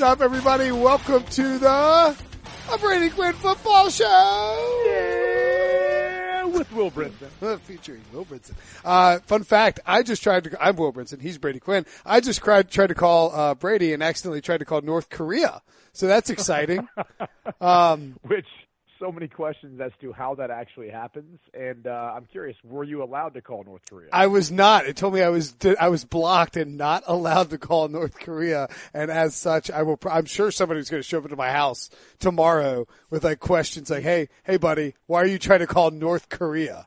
What's up, everybody? Welcome to the Brady Quinn Football Show. Yeah, with Will Brinson. Featuring Will Brinson. Uh, fun fact, I just tried to, I'm Will Brinson, he's Brady Quinn. I just tried, tried to call, uh, Brady and accidentally tried to call North Korea. So that's exciting. um, Which so many questions as to how that actually happens, and uh, I'm curious: were you allowed to call North Korea? I was not. It told me I was I was blocked and not allowed to call North Korea, and as such, I will. I'm sure somebody's going to show up at my house tomorrow with like questions like, "Hey, hey, buddy, why are you trying to call North Korea?"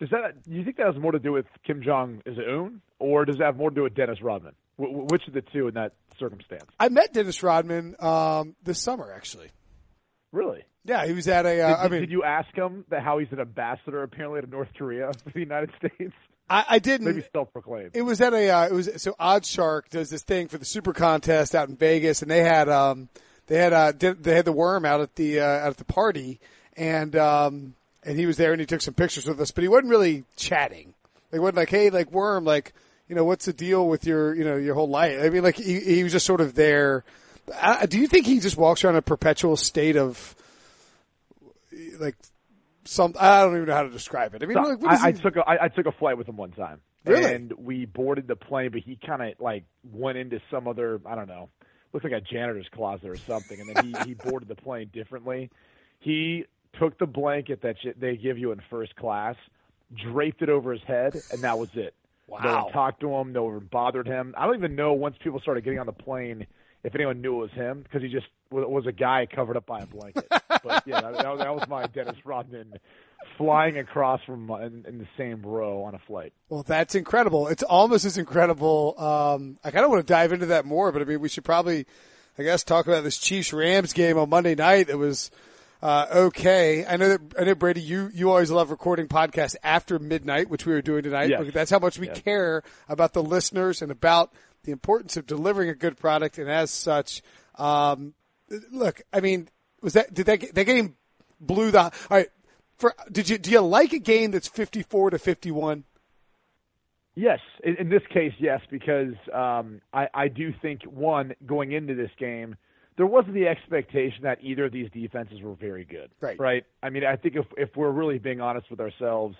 Does that? Do you think that has more to do with Kim Jong Un, or does that have more to do with Dennis Rodman? W- which of the two in that circumstance? I met Dennis Rodman um, this summer, actually. Really? Yeah, he was at a. Uh, did, I mean, did you ask him that how he's an ambassador apparently to North Korea for the United States? I, I didn't. Maybe self-proclaimed. It was at a. Uh, it was so OddsShark does this thing for the Super Contest out in Vegas, and they had um they had uh did, they had the worm out at the uh, out at the party, and um and he was there and he took some pictures with us, but he wasn't really chatting. Like wasn't like, hey, like worm, like you know, what's the deal with your you know your whole life? I mean, like he he was just sort of there. I, do you think he just walks around a perpetual state of like some? I don't even know how to describe it. I mean, So, like, I, I took a I, I took a flight with him one time, Really? and we boarded the plane, but he kind of like went into some other I don't know, looks like a janitor's closet or something, and then he he boarded the plane differently. He took the blanket that you, they give you in first class, draped it over his head, and that was it. No Wow. one talked to him. No one bothered him. I don't even know once people started getting on the plane if anyone knew it was him because he just was, a guy covered up by a blanket. but yeah, that, that, was- my Dennis Rodman flying across from in, in the same row on a flight. Well, that's incredible. It's almost as incredible. Um, I kind of want to dive into that more, but I mean, we should probably, I guess, talk about this Chiefs Rams game on Monday night. It was uh, okay. I know that I know Brady. You you always love recording podcasts after midnight, which we were doing tonight. Yes. That's how much we Yes. care about the listeners and about the importance of delivering a good product. And as such, um, look, I mean, was that did that that game blew the all right? For did you do you like a game that's fifty four to fifty one? Yes, in, in this case, yes, because um, I, I do think one going into this game, there wasn't the expectation that either of these defenses were very good. Right. Right. I mean, I think if if we're really being honest with ourselves,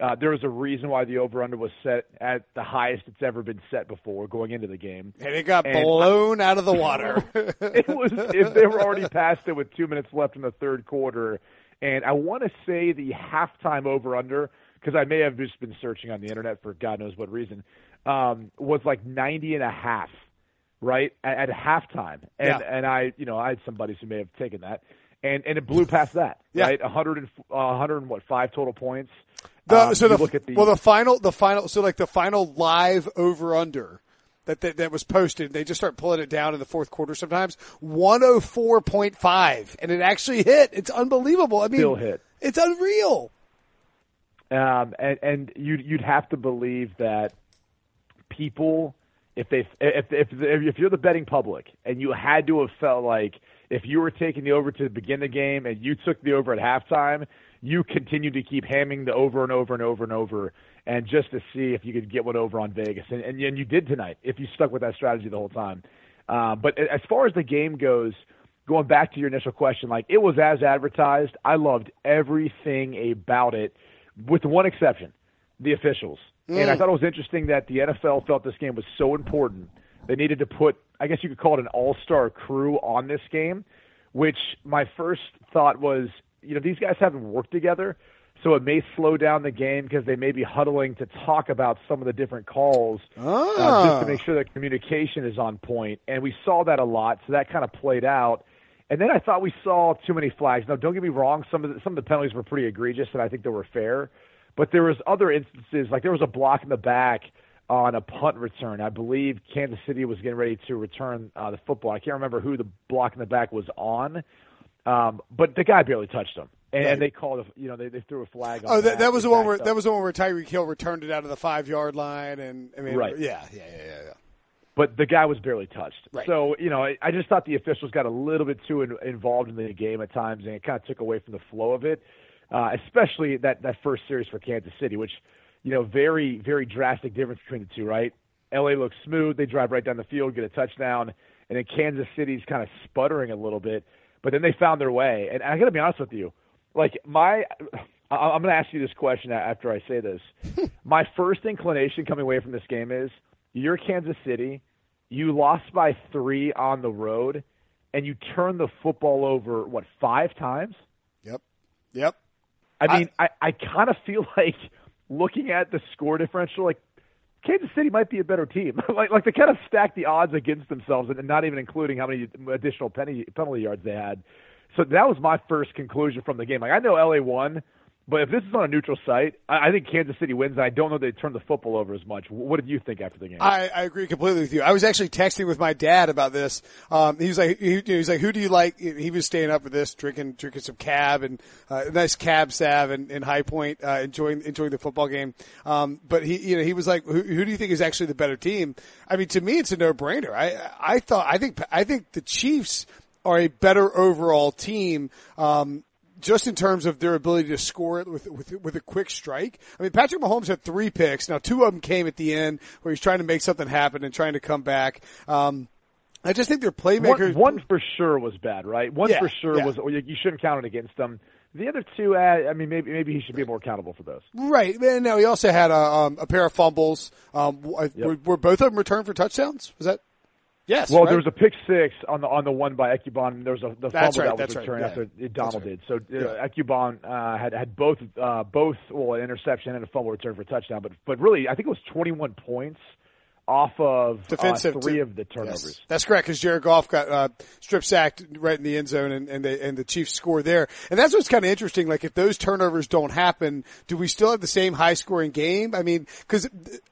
uh, there was a reason why the over under was set at the highest it's ever been set before going into the game. And it got And I- blown out of the water. it was if they were already past it with two minutes left in the third quarter, and I want to say the halftime over under because I may have just been searching on the internet for God knows what reason um, was like ninety and a half, right at, at halftime, and Yeah. and I you know I had some buddies who may have taken that. And, and it blew past that, Yeah. right? 100 and, uh, 100 and what, five total points? The, Um, so the, look at the, well, the final, the final, so like the final live over under that, that that was posted. They just start pulling it down in the fourth quarter sometimes. One hundred four point five, and it actually hit. It's unbelievable. I mean, Still hit. It's unreal. um, and and you'd you'd have to believe that people, if they if if if you're the betting public and you had to have felt like if you were taking the over to begin the game and you took the over at halftime, you continued to keep hamming the over and over and over and over, and just to see if you could get one over on Vegas, and and, and you did tonight if you stuck with that strategy the whole time. Uh, but as far as the game goes, going back to your initial question, like it was as advertised. I loved everything about it, with one exception, the officials. And I thought it was interesting that the NFL felt this game was so important. They needed to put, I guess you could call it an all-star crew on this game, which my first thought was, you know, these guys haven't worked together, so it may slow down the game because they may be huddling to talk about some of the different calls uh, just Ah. to make sure that communication is on point. And we saw that a lot, so that kind of played out. And then I thought we saw too many flags. Now, don't get me wrong; some of the, some of the penalties were pretty egregious, and I think they were fair. But there was other instances, like there was a block in the back on a punt return. I believe Kansas City was getting ready to return uh, the football. I can't remember who the block in the back was on, um, but the guy barely touched him, and, Right. and they called, a, you know, they, they threw a flag. on Oh, that, that, that was the one where up. that was the one where Tyreek Hill returned it out of the five yard line, and I mean, Right. yeah, yeah, yeah, yeah, yeah. but the guy was barely touched. Right. So you know, I, I just thought the officials got a little bit too in, involved in the game at times, and it kind of took away from the flow of it. Uh, especially that that first series for Kansas City, which you know, very very drastic difference between the two. Right? LA looks smooth; they drive right down the field, get a touchdown, and then Kansas City's kind of sputtering a little bit, but then they found their way. And I got to be honest with you, like my, I'm going to ask you this question after I say this. my first inclination coming away from this game is you're Kansas City, you lost by three on the road, and you turned the football over what five times? Yep, yep. I mean, I, I, I kind of feel like looking at the score differential, like Kansas City might be a better team. like like they kind of stacked the odds against themselves, and not even including how many additional penalty penalty yards they had. So that was my first conclusion from the game. Like I know LA won, but if this is on a neutral site, I, think Kansas City wins. I don't know they turn the football over as much. What did you think after the game? I, I agree completely with you. I was actually texting with my dad about this. Um, he was like, he, he was like, who do you like? He was staying up for this, drinking, drinking some cab and uh, nice cab sav and, and High Point, uh, enjoying enjoying the football game. Um, but he, you know, he was like, who, who do you think is actually the better team? I mean, to me, it's a no brainer. I I thought I think I think the Chiefs are a better overall team. Um, just in terms of their ability to score it with, with, with a quick strike. I mean, Patrick Mahomes had three picks. Now, two of them came at the end where he's trying to make something happen and trying to come back. Um, I just think their playmakers. One, one, for sure was bad, right? One yeah, for sure yeah. was you shouldn't count it against them. The other two, uh, I mean, maybe maybe he should be more accountable for those. Right. And now he also had a, um, a pair of fumbles. Um, yep. were, were, both of them returned for touchdowns? Was that? Yes. Well, right? there was a pick six on the on the one by Ebukam. There was a the that's fumble right, that was returned right. after Donald did. So uh, Ebukam uh, had had both uh, both well an interception and a fumble return for a touchdown. But but really, I think it was 21 points off of defensive uh, three to, of the turnovers. Yes, that's correct because Jared Goff got uh, strip sacked right in the end zone, and and, they, and the Chiefs score there. And that's what's kind of interesting. Like if those turnovers don't happen, do we still have the same high scoring game? I mean, because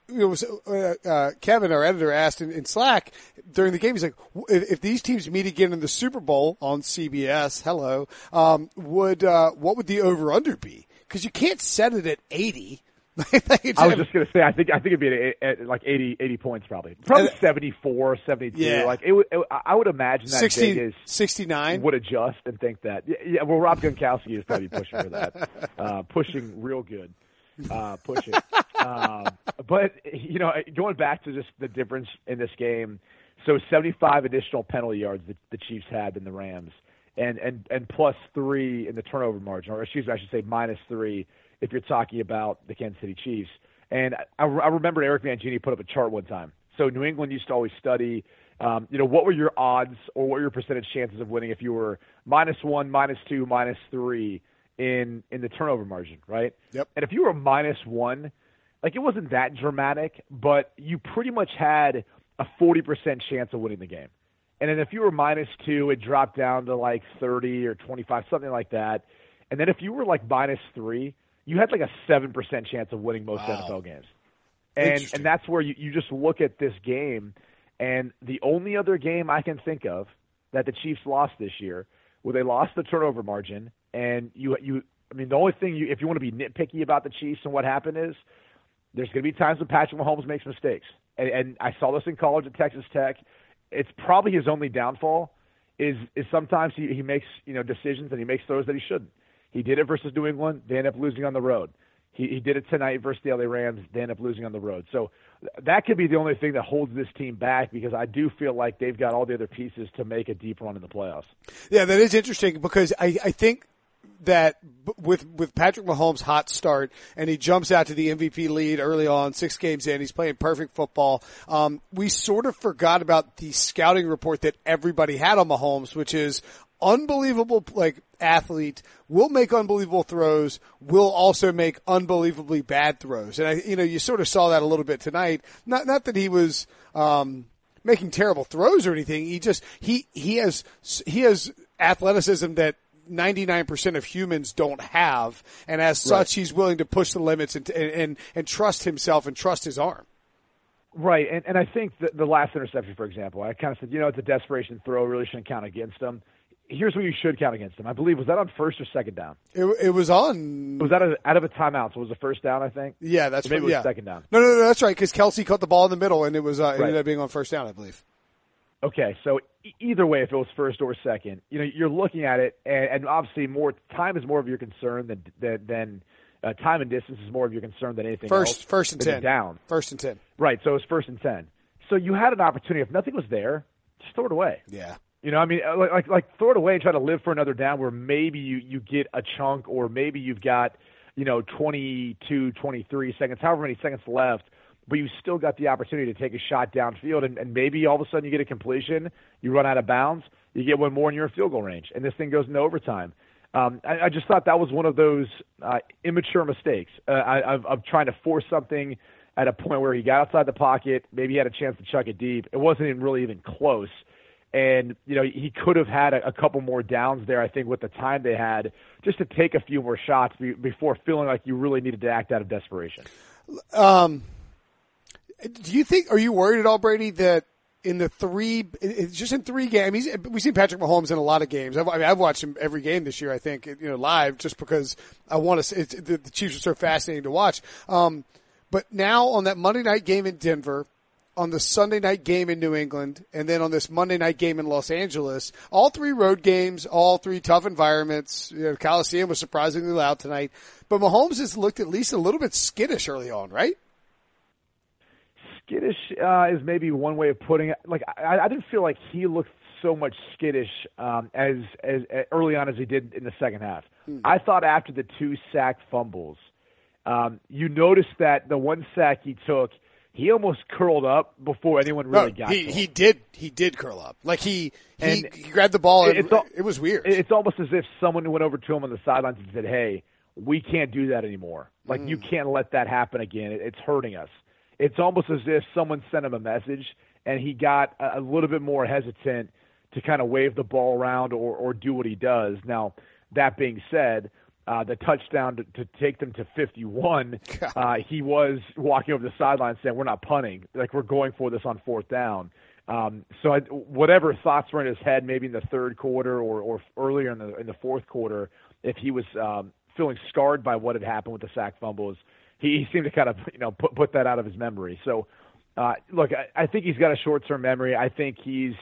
you know, uh, uh, Kevin, our editor, asked in, in, Slack during the game. He's like, if, if, these teams meet again in the Super Bowl on CBS, hello, um, would uh, what would the over under be? Because you can't set it at eighty. I was just going to say, I think I think it'd be at, at like 80, 80 points probably, probably And- 74, 72. Yeah. Like it, would- it, I would imagine that 60, Vegas 69. would adjust and think that. Yeah, yeah well, Rob Gronkowski is probably pushing for that, uh, pushing real good, uh, pushing. um, but you know, going back to just the difference in this game, so seventy-five additional penalty yards that the Chiefs had than the Rams, and and and plus three in the turnover margin, or excuse me, I should say minus three if you're talking about the Kansas City Chiefs. And I, I remember Eric Mangini put up a chart one time. So New England used to always study, um, you know, what were your odds or what were your percentage chances of winning if you were minus one, minus two, minus three in in the turnover margin, right? Yep. And if you were minus one, like it wasn't that dramatic, but you pretty much had a forty percent chance of winning the game. And then if you were minus two, it dropped down to like thirty or twenty five, something like that. And then if you were like minus three, you had like a seven percent chance of winning most Wow. NFL games. And and that's where you, you just look at this game and the only other game I can think of that the Chiefs lost this year where they lost the turnover margin and you you I mean the only thing you if you want to be nitpicky about the Chiefs and what happened is there's going to be times when Patrick Mahomes makes mistakes. And, and I saw this in college at Texas Tech. It's probably his only downfall is is sometimes he, he makes you know decisions and he makes throws that he shouldn't. He did it versus New England. They end up losing on the road. He, he did it tonight versus the LA Rams. They end up losing on the road. So that could be the only thing that holds this team back because I do feel like they've got all the other pieces to make a deep run in the playoffs. Yeah, that is interesting because I, I think that with with Patrick Mahomes' hot start and he jumps out to the MVP lead early on, six games in, he's playing perfect football. Um, we sort of forgot about the scouting report that everybody had on Mahomes, which is unbelievable, like athlete, will make unbelievable throws, will also make unbelievably bad throws. And I, you know, you sort of saw that a little bit tonight. Not, not that he was, um, making terrible throws or anything. He just, he, he has, he has athleticism that 99% of humans don't have. And as such, he's willing to push the limits and, and, and trust himself and trust his arm. Right, and and I think the, the last interception, for example, I kind of said, you know, it's a desperation throw, really shouldn't count against him. Here's what you should count against him. I believe was that on first or second down? It, it was on. Was that a, out of a timeout? So it was the first down, I think. Yeah, that's Or maybe was yeah. second down. No, no, no, that's right. Because Kelce caught the ball in the middle, and it was uh, Right. ended up being on first down, I believe. Okay, so e- either way, if it was first or second, you know, you're looking at it, and, and obviously, more time is more of your concern than than, than uh, time and distance is more of your concern than anything else. First, first and ten. down. First and ten. Right, so it was first and ten. So you had an opportunity. If nothing was there, just throw it away. Yeah. You know, I mean, like, like like throw it away and try to live for another down where maybe you you get a chunk or maybe you've got you know 22, 23 seconds, however many seconds left, but you still got the opportunity to take a shot downfield and, and maybe all of a sudden you get a completion, you run out of bounds, you get one more in field goal range, and this thing goes into overtime. Um, I, I just thought that was one of those uh, immature mistakes uh, of, of trying to force something at a point where he got outside the pocket, maybe he had a chance to chuck it deep. It wasn't even really even close and you know he could have had a, a couple more downs there. I think with the time they had, just to take a few more shots be, before feeling like you really needed to act out of desperation. Um, do you think? Are you worried at all, Brady, that in the three, just in three games, we've seen Patrick Mahomes in a lot of games. I've, I mean, I've watched him every game this year. I think you know live just because I want to. The, the Chiefs are so fascinating to watch. Um, but now on that Monday night game in Denver, on the Sunday night game in New England, and then on this Monday night game in Los Angeles. All three road games, all three tough environments. You know, Coliseum was surprisingly loud tonight, but Mahomes has looked at least a little bit skittish early on, right? Skittish uh, is maybe one way of putting it. Like I, I didn't feel like he looked so much skittish um, as, as as early on as he did in the second half. Hmm. I thought after the two sack fumbles, um, you noticed that the one sack he took – he almost curled up before anyone really no, got. He he did he did curl up like he he, he grabbed the ball. And it, it was weird. It's almost as if someone went over to him on the sidelines and said, "Hey, we can't do that anymore. Like mm. you can't let that happen again. It, it's hurting us." It's almost as if someone sent him a message and he got a, a little bit more hesitant to kind of wave the ball around or or do what he does. Now, that being said, uh, the touchdown to, to take them to 51, uh, he was walking over the sideline saying, "We're not punting. Like we're going for this on fourth down." Um, so I, whatever thoughts were in his head, maybe in the third quarter or, or earlier in the in the fourth quarter, if he was um, feeling scarred by what had happened with the sack fumbles, he, he seemed to kind of you know put put that out of his memory. So uh, look, I, I think he's got a short term memory. I think he's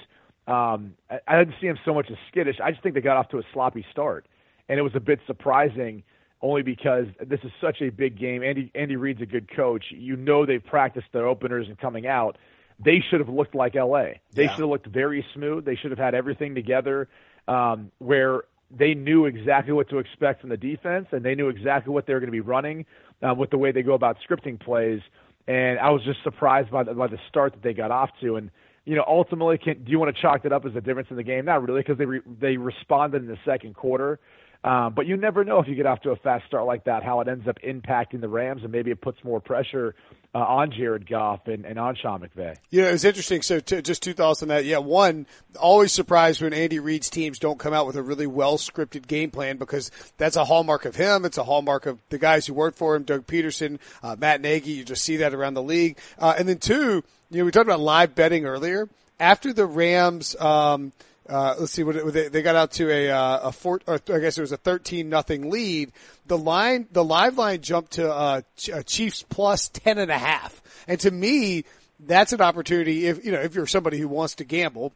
um, I, I didn't see him so much as skittish. I just think they got off to a sloppy start and it was a bit surprising only because this is such a big game. Andy Andy Reid's a good coach. You know they've practiced their openers and coming out. They should have looked like LA. They yeah. should have looked very smooth. They should have had everything together um, where they knew exactly what to expect from the defense and they knew exactly what they were going to be running uh, with the way they go about scripting plays. And I was just surprised by the, by the start that they got off to. And you know, ultimately, can, do you want to chalk that up as a difference in the game? Not really, because they re, they responded in the second quarter. Um, but you never know if you get off to a fast start like that, how it ends up impacting the Rams, and maybe it puts more pressure uh, on Jared Goff and, and on Sean McVay. Yeah, it's interesting. So t- just two thoughts on that. Yeah, one, always surprised when Andy Reid's teams don't come out with a really well scripted game plan because that's a hallmark of him. It's a hallmark of the guys who work for him, Doug Pederson, uh, Matt Nagy. You just see that around the league. Uh, and then two, you know, we talked about live betting earlier. After the Rams, um, uh, let's see what they, they got out to a uh, a four, I guess it was a thirteen nothing lead. The line, the live line jumped to uh, uh, Chiefs plus ten and a half, and to me, that's an opportunity. If you know, if you're somebody who wants to gamble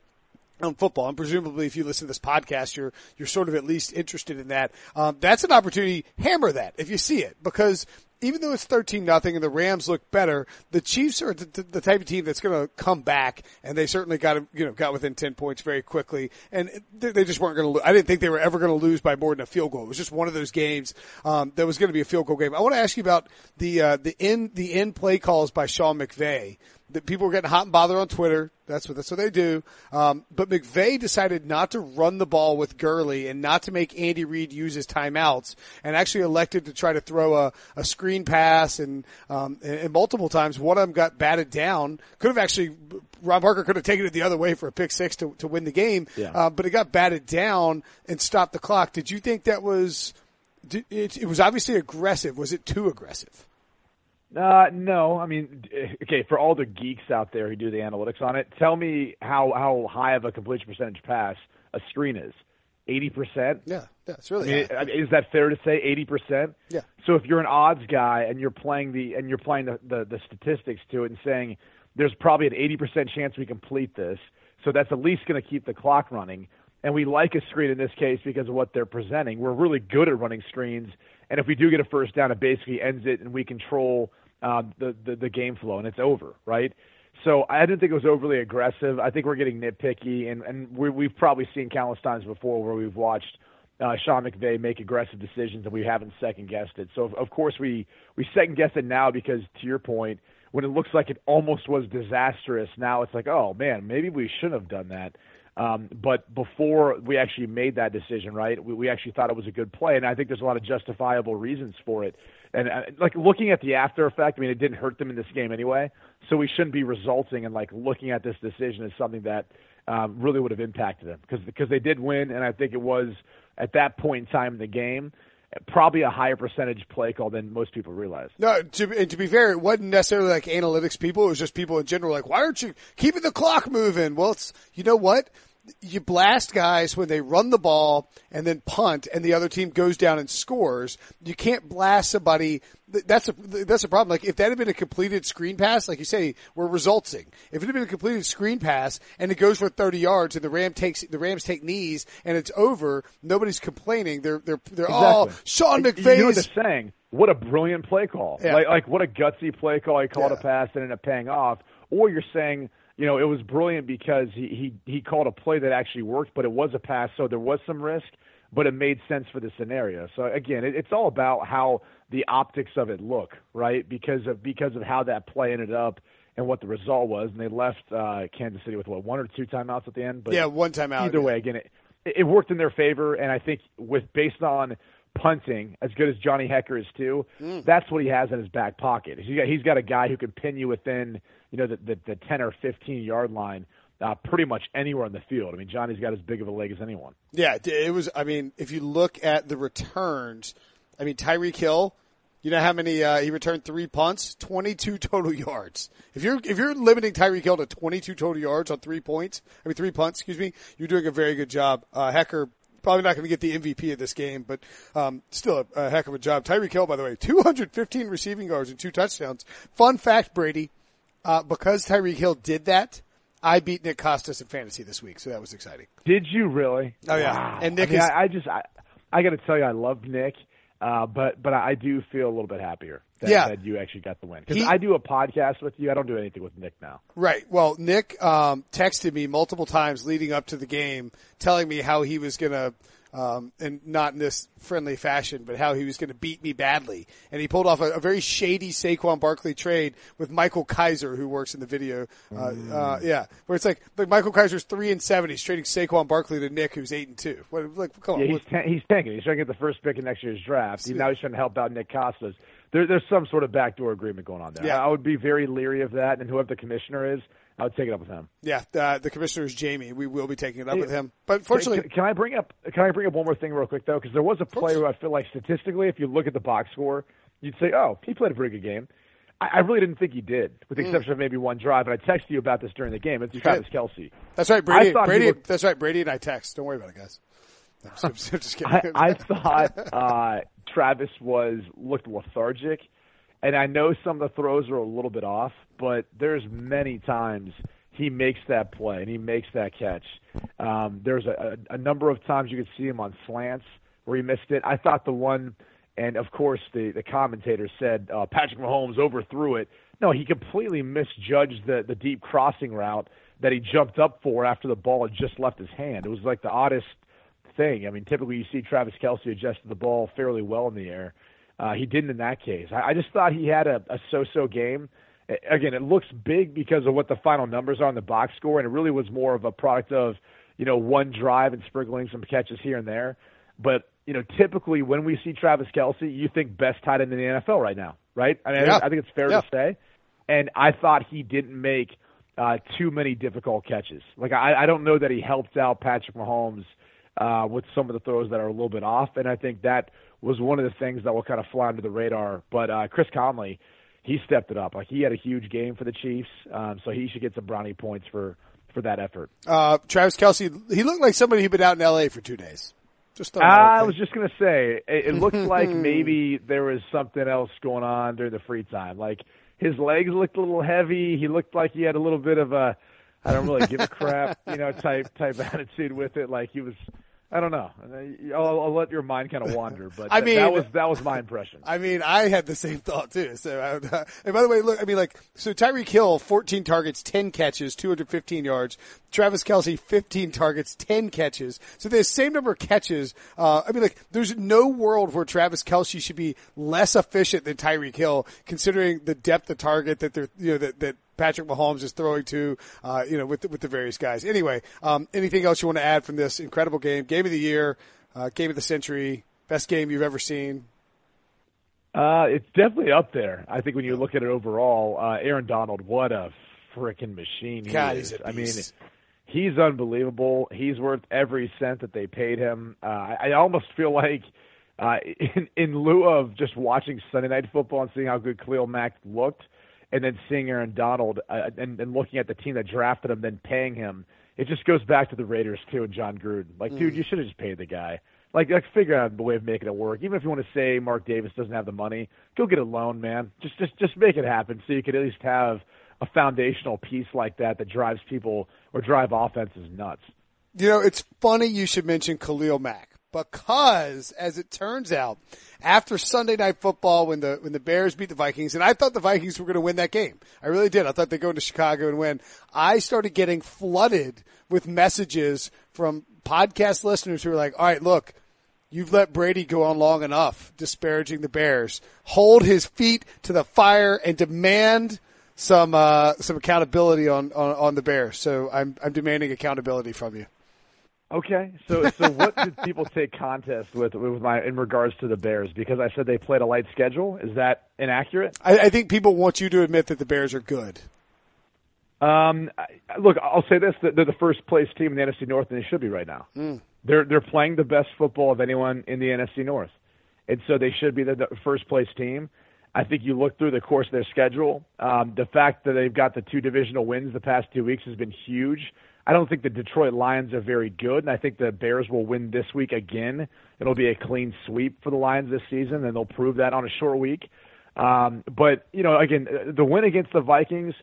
on football, and presumably if you listen to this podcast, you're you're sort of at least interested in that. Um, that's an opportunity. Hammer that if you see it, because even though it's 13 nothing and the Rams look better, the Chiefs are the, the type of team that's going to come back and they certainly got, you know, got within 10 points very quickly and they, just weren't going to. I didn't think they were ever going to lose by more than a field goal. It was just one of those games, um, that was going to be a field goal game. I want to ask you about the, uh, the in, the in play calls by Sean McVay that people were getting hot and bothered on Twitter. That's what that's what they do. Um, but McVay decided not to run the ball with Gurley and not to make Andy Reid use his timeouts, and actually elected to try to throw a, a screen pass and, um, and, and multiple times. One of them got batted down. Could have actually Ron Parker could have taken it the other way for a pick six to to win the game. Yeah. Uh, but it got batted down and stopped the clock. Did you think that was? It, it was obviously aggressive. Was it too aggressive? Uh, no, I mean, okay, for all the geeks out there who do the analytics on it, tell me how how high of a completion percentage pass a screen is. Eighty percent. Yeah, that's really. I mean, is that fair to say? Eighty percent. Yeah. So if you're an odds guy and you're playing the and you're playing the, the the statistics to it and saying there's probably an eighty percent chance we complete this, so that's at least going to keep the clock running. And we like a screen in this case because of what they're presenting. We're really good at running screens, and if we do get a first down, it basically ends it, and we control uh, the, the the game flow, and it's over, right? So I didn't think it was overly aggressive. I think we're getting nitpicky, and and we, we've probably seen countless times before where we've watched uh, Sean McVay make aggressive decisions and we haven't second guessed it. So of, of course we we second guess it now because to your point, when it looks like it almost was disastrous, now it's like oh man, maybe we shouldn't have done that. Um, but before we actually made that decision, right, we, we actually thought it was a good play, and I think there's a lot of justifiable reasons for it. And uh, like looking at the after effect, I mean, it didn't hurt them in this game anyway, so we shouldn't be resulting and like looking at this decision as something that um, really would have impacted them because because they did win, and I think it was at that point in time in the game probably a higher percentage play call than most people realize. No, to, and to be fair, it wasn't necessarily like analytics people. It was just people in general like, why aren't you keeping the clock moving? Well, it's, you know what? You blast guys when they run the ball and then punt and the other team goes down and scores. You can't blast somebody. That's a, that's a problem. Like if that had been a completed screen pass, like you say, we're resulting. If it had been a completed screen pass and it goes for 30 yards and the Ram takes, the Rams take knees and it's over, nobody's complaining. They're, they're, they're exactly. all Sean McVay. You know they're saying? What a brilliant play call. Yeah. Like, like what a gutsy play call. He called yeah. a pass and ended up paying off. Or you're saying, you know, it was brilliant because he, he, he called a play that actually worked, but it was a pass, so there was some risk, but it made sense for the scenario. So again, it, it's all about how the optics of it look, right? Because of because of how that play ended up and what the result was, and they left uh, Kansas City with what one or two timeouts at the end. But yeah, one timeout. Either way, again, it, it worked in their favor, and I think with based on punting, as good as Johnny Hekker is too, mm. that's what he has in his back pocket. He's got, he's got a guy who can pin you within you know, the, the, the 10 or 15 yard line uh, pretty much anywhere on the field. I mean, Johnny's got as big of a leg as anyone. Yeah, it was. I mean, if you look at the returns, I mean, Tyreek Hill. You know how many uh, he returned three punts, twenty-two total yards. If you're if you're limiting Tyreek Hill to twenty-two total yards on three points, I mean three punts, excuse me, you're doing a very good job. Uh, Hekker probably not going to get the MVP of this game, but um, still a, a heck of a job. Tyreek Hill, by the way, 215 receiving yards and two touchdowns. Fun fact, Brady, uh, because Tyreek Hill did that, I beat Nick Kostos in fantasy this week, so that was exciting. Did you really? Oh yeah. Wow. And Nick I mean, is. I, I just I, I got to tell you, I love Nick, uh, but but I do feel a little bit happier that, yeah. that you actually got the win because I do a podcast with you. I don't do anything with Nick now. Right. Well, Nick um, texted me multiple times leading up to the game, telling me how he was going to um, and not in this friendly fashion, but how he was going to beat me badly. And he pulled off a, a, very shady Saquon Barkley trade with Michael Kaiser, who works in the video. Uh, mm. uh, yeah, where it's like, like Michael Kaiser's three and seven. He's trading Saquon Barkley to Nick, who's eight and two. What, like, come yeah, on. He's, ta- he's tanking. He's trying to get the first pick in next year's draft. He, now he's trying to help out Nick Kostos. There, there's some sort of backdoor agreement going on there. Yeah. I would be very leery of that, and whoever the commissioner is, I would take it up with him. Yeah, uh, the commissioner is Jamie. We will be taking it up hey, with him. But fortunately, can, can, I bring up can I bring up one more thing real quick though? Because there was a player who I feel like statistically, if you look at the box score, you'd say, oh, he played a pretty good game. I, I really didn't think he did, with the mm. exception of maybe one drive. And I texted you about this during the game. It's you Travis did. Kelce. That's right, Brady. Brady. Looked, that's right, Brady and I text. Don't worry about it, guys. I'm just kidding. I, I thought uh, Travis was looked lethargic and I know some of the throws are a little bit off, but there's many times he makes that play and he makes that catch. Um, there's a, a, a number of times you could see him on slants where he missed it. I thought the one, and of course the the commentator said uh, Patrick Mahomes overthrew it. No, he completely misjudged the the deep crossing route that he jumped up for after the ball had just left his hand. It was like the oddest thing. I mean, typically you see Travis Kelce adjust to the ball fairly well in the air. Uh, he didn't in that case. I, I just thought he had a, a so-so game. Again, it looks big because of what the final numbers are on the box score, and it really was more of a product of you know one drive and sprinkling some catches here and there. But you know, typically when we see Travis Kelce, you think best tight end in the NFL right now, right? I mean, yeah. I think it's fair yeah. to say. And I thought he didn't make uh, too many difficult catches. Like I, I don't know that he helped out Patrick Mahomes uh, with some of the throws that are a little bit off, and I think that was one of the things that will kind of fly under the radar. But uh, Chris Conley, he stepped it up. Like he had a huge game for the Chiefs, um, so he should get some brownie points for for that effort. Uh, Travis Kelce, he looked like somebody who'd been out in L.A. for two days. Just I was just gonna say, it, it looked like maybe there was something else going on during the free time. Like his legs looked a little heavy. He looked like he had a little bit of a I don't really give a crap, you know, type type attitude with it. Like he was I don't know. I'll, I'll let your mind kind of wander, but I mean, that was that was my impression. I mean, I had the same thought too. So, I, uh, and by the way, look, I mean, like, so Tyreek Hill, 14 targets, 10 catches, 215 yards. Travis Kelce, 15 targets, 10 catches. So the same number of catches. Uh, I mean, like, there's no world where Travis Kelce should be less efficient than Tyreek Hill, considering the depth of target that they're, you know, that, that Patrick Mahomes is throwing to, uh, you know, with the, with the various guys. Anyway, um, anything else you want to add from this incredible game? Game of the year, uh, game of the century, best game you've ever seen. Uh, it's definitely up there. I think when you look at it overall, uh, Aaron Donald, what a freaking machine he God, is. he's a I mean, he's unbelievable. He's worth every cent that they paid him. Uh, I, I almost feel like, uh, in, in lieu of just watching Sunday Night Football and seeing how good Khalil Mack looked, and then seeing Aaron Donald uh, and, and looking at the team that drafted him, then paying him, it just goes back to the Raiders too and Jon Gruden. Like, dude, you should have just paid the guy. Like, like figure out a way of making it work. Even if you want to say Mark Davis doesn't have the money, go get a loan, man. Just, just, just make it happen so you could at least have a foundational piece like that that drives people or drive offenses nuts. You know, it's funny you should mention Khalil Mack because, as it turns out, after Sunday Night Football, when the when the Bears beat the Vikings, and I thought the Vikings were going to win that game, I really did. I thought they'd go into Chicago and win. I started getting flooded with messages from podcast listeners who were like, "All right, look." You've let Brady go on long enough disparaging the Bears. Hold his feet to the fire and demand some uh, some accountability on, on, on the Bears. So I'm I'm demanding accountability from you. Okay, so so what did people take contest with with my in regards to the Bears? Because I said they played a light schedule. Is that inaccurate? I, I think people want you to admit that the Bears are good. Um, I- look, I'll say this: they're the first place team in the NFC North, and they should be right now. They're they're playing the best football of anyone in the NFC North, and so they should be the, the first place team. I think you look through the course of their schedule. Um, the fact that they've got the two divisional wins the past two weeks has been huge. I don't think the Detroit Lions are very good, and I think the Bears will win this week again. It'll be a clean sweep for the Lions this season, and they'll prove that on a short week. Um, but you know, again, the win against the Vikings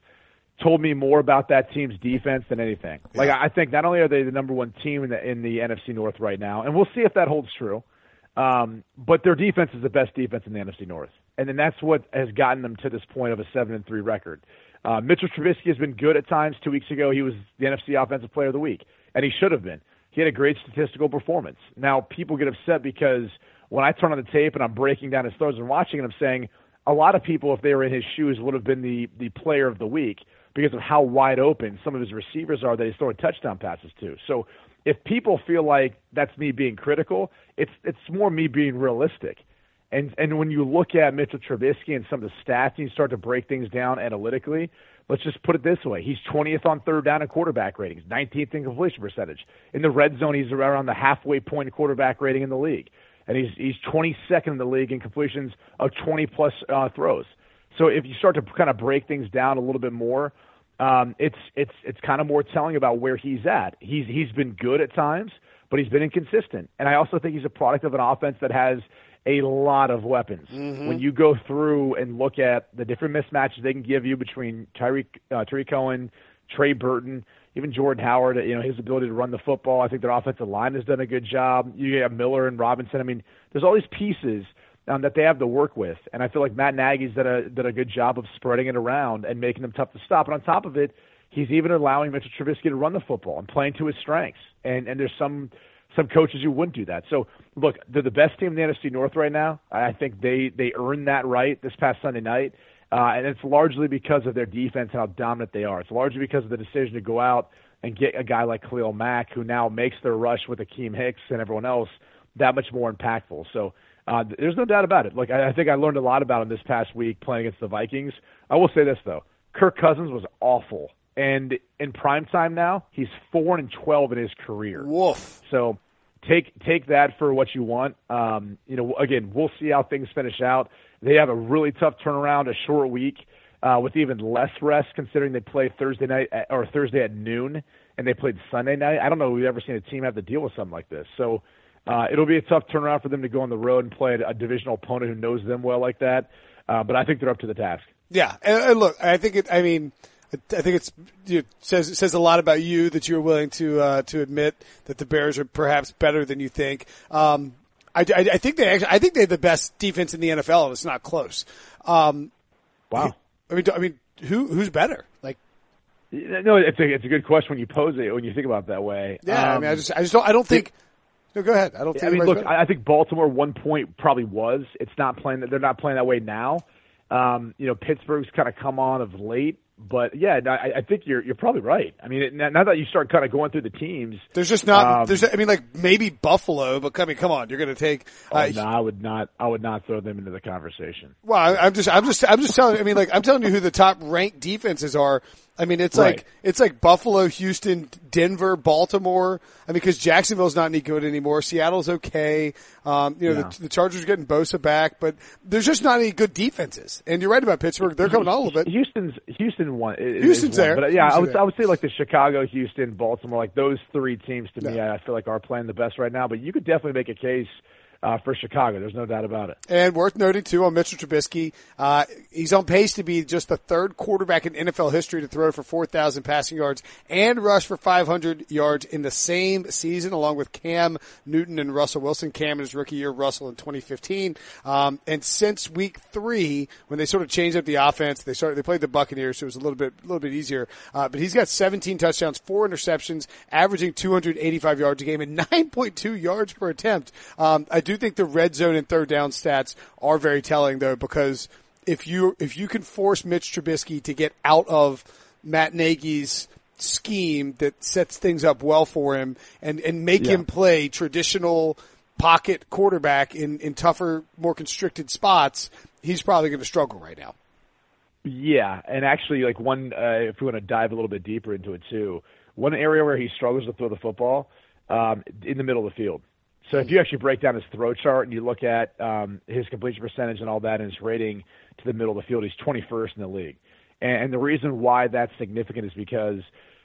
told me more about that team's defense than anything. Like I think not only are they the number one team in the in the NFC North right now, and we'll see if that holds true. Um, but their defense is the best defense in the NFC North, and then that's what has gotten them to this point of a seven and three record. Uh, Mitchell Trubisky has been good at times. Two weeks ago, he was the NFC Offensive Player of the Week, and he should have been. He had a great statistical performance. Now, people get upset because when I turn on the tape and I'm breaking down his throws and watching it, I'm saying a lot of people, if they were in his shoes, would have been the the player of the week because of how wide open some of his receivers are that he's throwing touchdown passes to. So if people feel like that's me being critical, it's it's more me being realistic. And and when you look at Mitchell Trubisky and some of the stats and you start to break things down analytically, let's just put it this way. He's 20th on third down in quarterback ratings, 19th in completion percentage. In the red zone, he's around the halfway point quarterback rating in the league. And he's he's 22nd in the league in completions of 20 plus uh, throws. So if you start to kind of break things down a little bit more, um, it's it's it's kind of more telling about where he's at. He's he's been good at times, but he's been inconsistent. And I also think he's a product of an offense that has a lot of weapons. When you go through and look at the different mismatches they can give you between Tyreek uh, Tarik Cohen, Trey Burton, even Jordan Howard, you know, his ability to run the football. I think their offensive line has done a good job. You have Miller and Robinson. I mean, there's all these pieces um, that they have to work with, and I feel like Matt Nagy's done a done a good job of spreading it around and making them tough to stop. And on top of it, he's even allowing Mitchell Trubisky to run the football and playing to his strengths. And and there's some some coaches who wouldn't do that. So look, they're the best team in the NFC North right now. I think they they earned that right this past Sunday night. Uh, and it's largely because of their defense and how dominant they are. It's largely because of the decision to go out and get a guy like Khalil Mack, who now makes their rush with Akiem Hicks and everyone else that much more impactful. So uh, there's no doubt about it. Like I, I think I learned a lot about him this past week playing against the Vikings. I will say this though, Kirk Cousins was awful, and in prime time now he's four and twelve in his career. Woof. So take take that for what you want. Um, you know, again, we'll see how things finish out. They have a really tough turnaround, a short week, uh, with even less rest, considering they play Thursday night at, or Thursday at noon, and they played Sunday night. I don't know if we've ever seen a team have to deal with something like this. So uh, it'll be a tough turnaround for them to go on the road and play a divisional opponent who knows them well like that. Uh, but I think they're up to the task. Yeah, and, and look, I think it. I mean, I think it's it says it says a lot about you that you're willing to uh, to admit that the Bears are perhaps better than you think. Um, I, I, I, think they actually, I think they have the best defense in the NFL, and it's not close. Um, wow. I mean, I mean, who who's better? Like, no, it's a it's a good question when you pose it when you think about it that way. Yeah, um, I mean, I just I just don't I don't think. No, go ahead. I don't. Think I mean, look, better. I think Baltimore one point probably was. It's not playing. that They're not playing that way now. Um, you know, Pittsburgh's kind of come on of late but yeah, I, I think you're you're probably right. I mean, now that you start kind of going through the teams, there's just not. Um, there's, I mean, like maybe Buffalo, but I mean, come on, you're going to take. Oh, uh, no, I would not. I would not throw them into the conversation. Well, I, I'm just, I'm just, I'm just telling. I mean, like I'm telling you who the top ranked defenses are I mean, it's right. like it's like Buffalo, Houston, Denver, Baltimore. I mean, because Jacksonville's not any good anymore. Seattle's okay. Um, you know, the, the, Chargers are getting Bosa back, but there's just not any good defenses. And you're right about Pittsburgh; they're coming all of it. Houston's Houston one. Houston's one, there, but yeah, I would I would say like the Chicago, Houston, Baltimore, like those three teams to yeah. me, I feel like are playing the best right now. But you could definitely make a case uh, for Chicago. There's no doubt about it. And worth noting too on Mitchell Trubisky, uh, he's on pace to be just the third quarterback in NFL history to throw for 4,000 passing yards and rush for 500 yards in the same season, along with Cam Newton and Russell Wilson. Cam in his rookie year, Russell in 2015. Um, and since week three, when they sort of changed up the offense, they started they played the Buccaneers, so it was a little bit a little bit easier. Uh, but he's got 17 touchdowns, four interceptions, averaging 285 yards a game and 9.2 yards per attempt. Um, I do think the red zone and third down stats are very telling though, because if you, if you can force Mitch Trubisky to get out of Matt Nagy's scheme that sets things up well for him and, and make yeah. him play traditional pocket quarterback in, in tougher, more constricted spots, he's probably going to struggle right now. Yeah, and actually, like one, uh, if we want to dive a little bit deeper into it too, one area where he struggles to throw the football um, in the middle of the field. So if you actually break down his throw chart and you look at um, his completion percentage and all that and his rating to the middle of the field, he's 21st in the league. And, the reason why that's significant is because,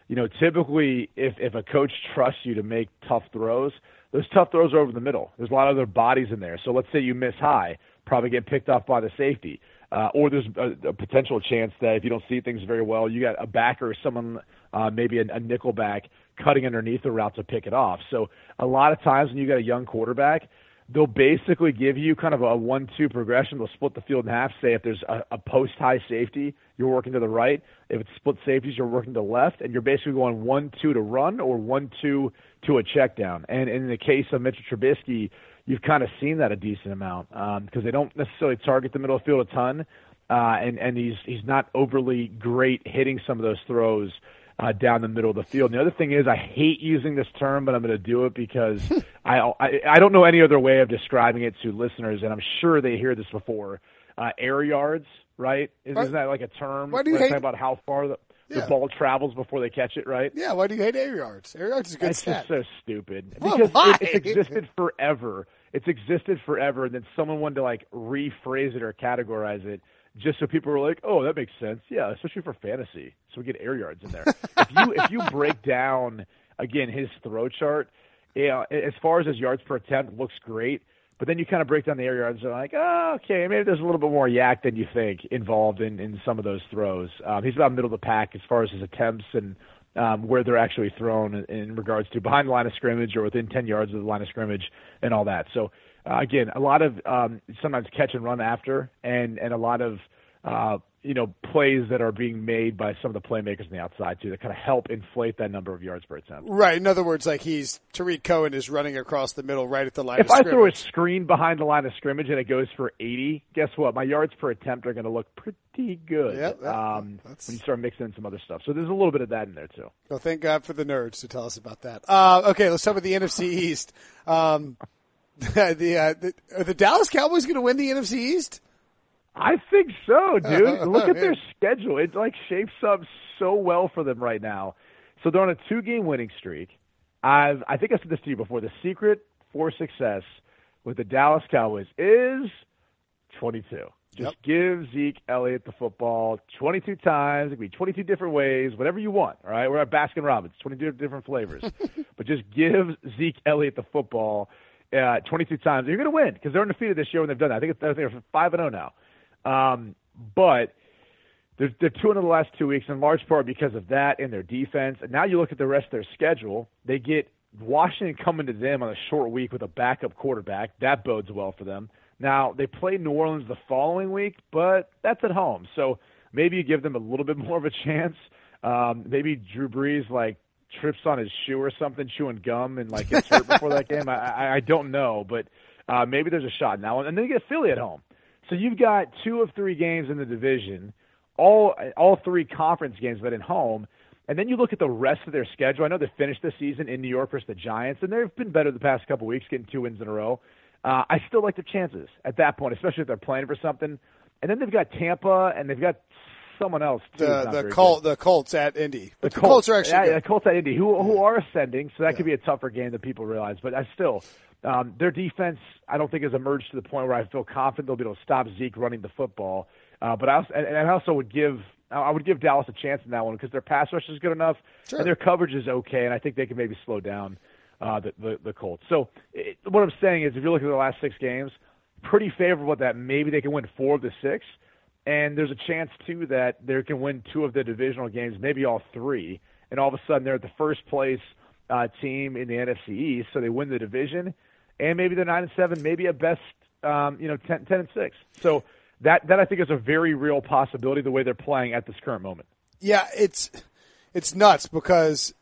you know, typically if, if a coach trusts you to make tough throws, those tough throws are over the middle. There's a lot of other bodies in there. So let's say you miss high, probably get picked off by the safety. Uh, or there's a, a potential chance that if you don't see things very well, you got a backer or someone, uh, maybe a, a nickel back cutting underneath the route to pick it off. So a lot of times when you got a young quarterback, they'll basically give you kind of a one-two progression. They'll split the field in half. Say if there's a, a post-high safety, you're working to the right. If it's split safeties, you're working to the left, and you're basically going one-two to run or one-two to a check down. And in the case of Mitchell Trubisky, you've kind of seen that a decent amount because um, they don't necessarily target the middle of the field a ton, uh, and and he's he's not overly great hitting some of those throws uh, down the middle of the field. And the other thing is, I hate using this term, but I'm going to do it because I, I I don't know any other way of describing it to listeners, and I'm sure they hear this before. Uh, air yards, right? Is, not that like a term? Why do you hate about how far the the yeah. ball travels before they catch it, right? Yeah. Why do you hate air yards? Air yards is a good It's stat. just so stupid because it, it's existed forever. It's existed forever, and then someone wanted to like rephrase it or categorize it just so people were like, "Oh, that makes sense." Yeah, especially for fantasy, so we get air yards in there. if you if you break down again his throw chart, yeah, as far as his yards per attempt, looks great. But then you kind of break down the air yards and like, oh, okay, maybe there's a little bit more YAC than you think involved in, in some of those throws. Um, he's about middle of the pack as far as his attempts and um, where they're actually thrown in, in regards to behind the line of scrimmage or within 10 yards of the line of scrimmage and all that. So uh, again, a lot of um, sometimes catch and run after, and and a lot of uh, you know plays that are being made by some of the playmakers on the outside too that kind of help inflate that number of yards per attempt. Right. In other words, like he's Tarik Cohen is running across the middle right at the line. If I throw a screen behind the line of scrimmage and it goes for 80, guess what? My yards per attempt are going to look pretty good. Yep, that, um, when you start mixing in some other stuff. So there's a little bit of that in there too. Well, thank God for the nerds to tell us about that. Uh, okay, let's talk about the NFC East. Um, the, uh, the are the Dallas Cowboys going to win the NFC East? I think so, dude. Look at their schedule; it like shapes up so well for them right now. So they're on a two-game winning streak. I've I think I said this to you before. The secret for success with the Dallas Cowboys is 22. Just yep. give Zeke Elliott the football 22 times. It can be 22 different ways, whatever you want. All right, we're at Baskin Robbins, 22 different flavors. but just give Zeke Elliott the football uh, 22 times. You're going to win because they're undefeated this year when they've done that. I think, I think they're five and zero oh now. Um, but they're, they're two in the last two weeks, in large part because of that and their defense. And now you look at the rest of their schedule. They get Washington coming to them on a short week with a backup quarterback. That bodes well for them. Now they play New Orleans the following week, but that's at home, so maybe you give them a little bit more of a chance. Um, maybe Drew Brees like trips on his shoe or something, chewing gum, and like gets hurt before that game. I, I, I don't know, but uh, maybe there's a shot now. And then you get Philly at home, so you've got two of three games in the division, all all three conference games, but at home. And then you look at the rest of their schedule. I know they finished the season in New York versus the Giants, and they've been better the past couple weeks, getting two wins in a row. Uh, I still like their chances at that point, especially if they're playing for something. And then they've got Tampa, and they've got someone else too. The the Colt, the Colts at Indy. The, the Colts, Colts, are actually yeah, the Colts at Indy, who who are ascending, so that yeah. could be a tougher game than people realize. But I still, um, their defense, I don't think has emerged to the point where I feel confident they'll be able to stop Zeke running the football. Uh, but I also, and, and I also would give I would give Dallas a chance in that one because their pass rush is good enough sure. and their coverage is okay, and I think they can maybe slow down uh, the, the the Colts. So it, what I'm saying is, if you look at the last six games, pretty favorable that maybe they can win four of the six, and there's a chance too that they can win two of the divisional games, maybe all three, and all of a sudden they're the first place uh, team in the NFC East, so they win the division, and maybe they're nine and seven, maybe at best, um, you know, 10, 10 and six. So that that I think is a very real possibility the way they're playing at this current moment. Yeah, it's it's nuts because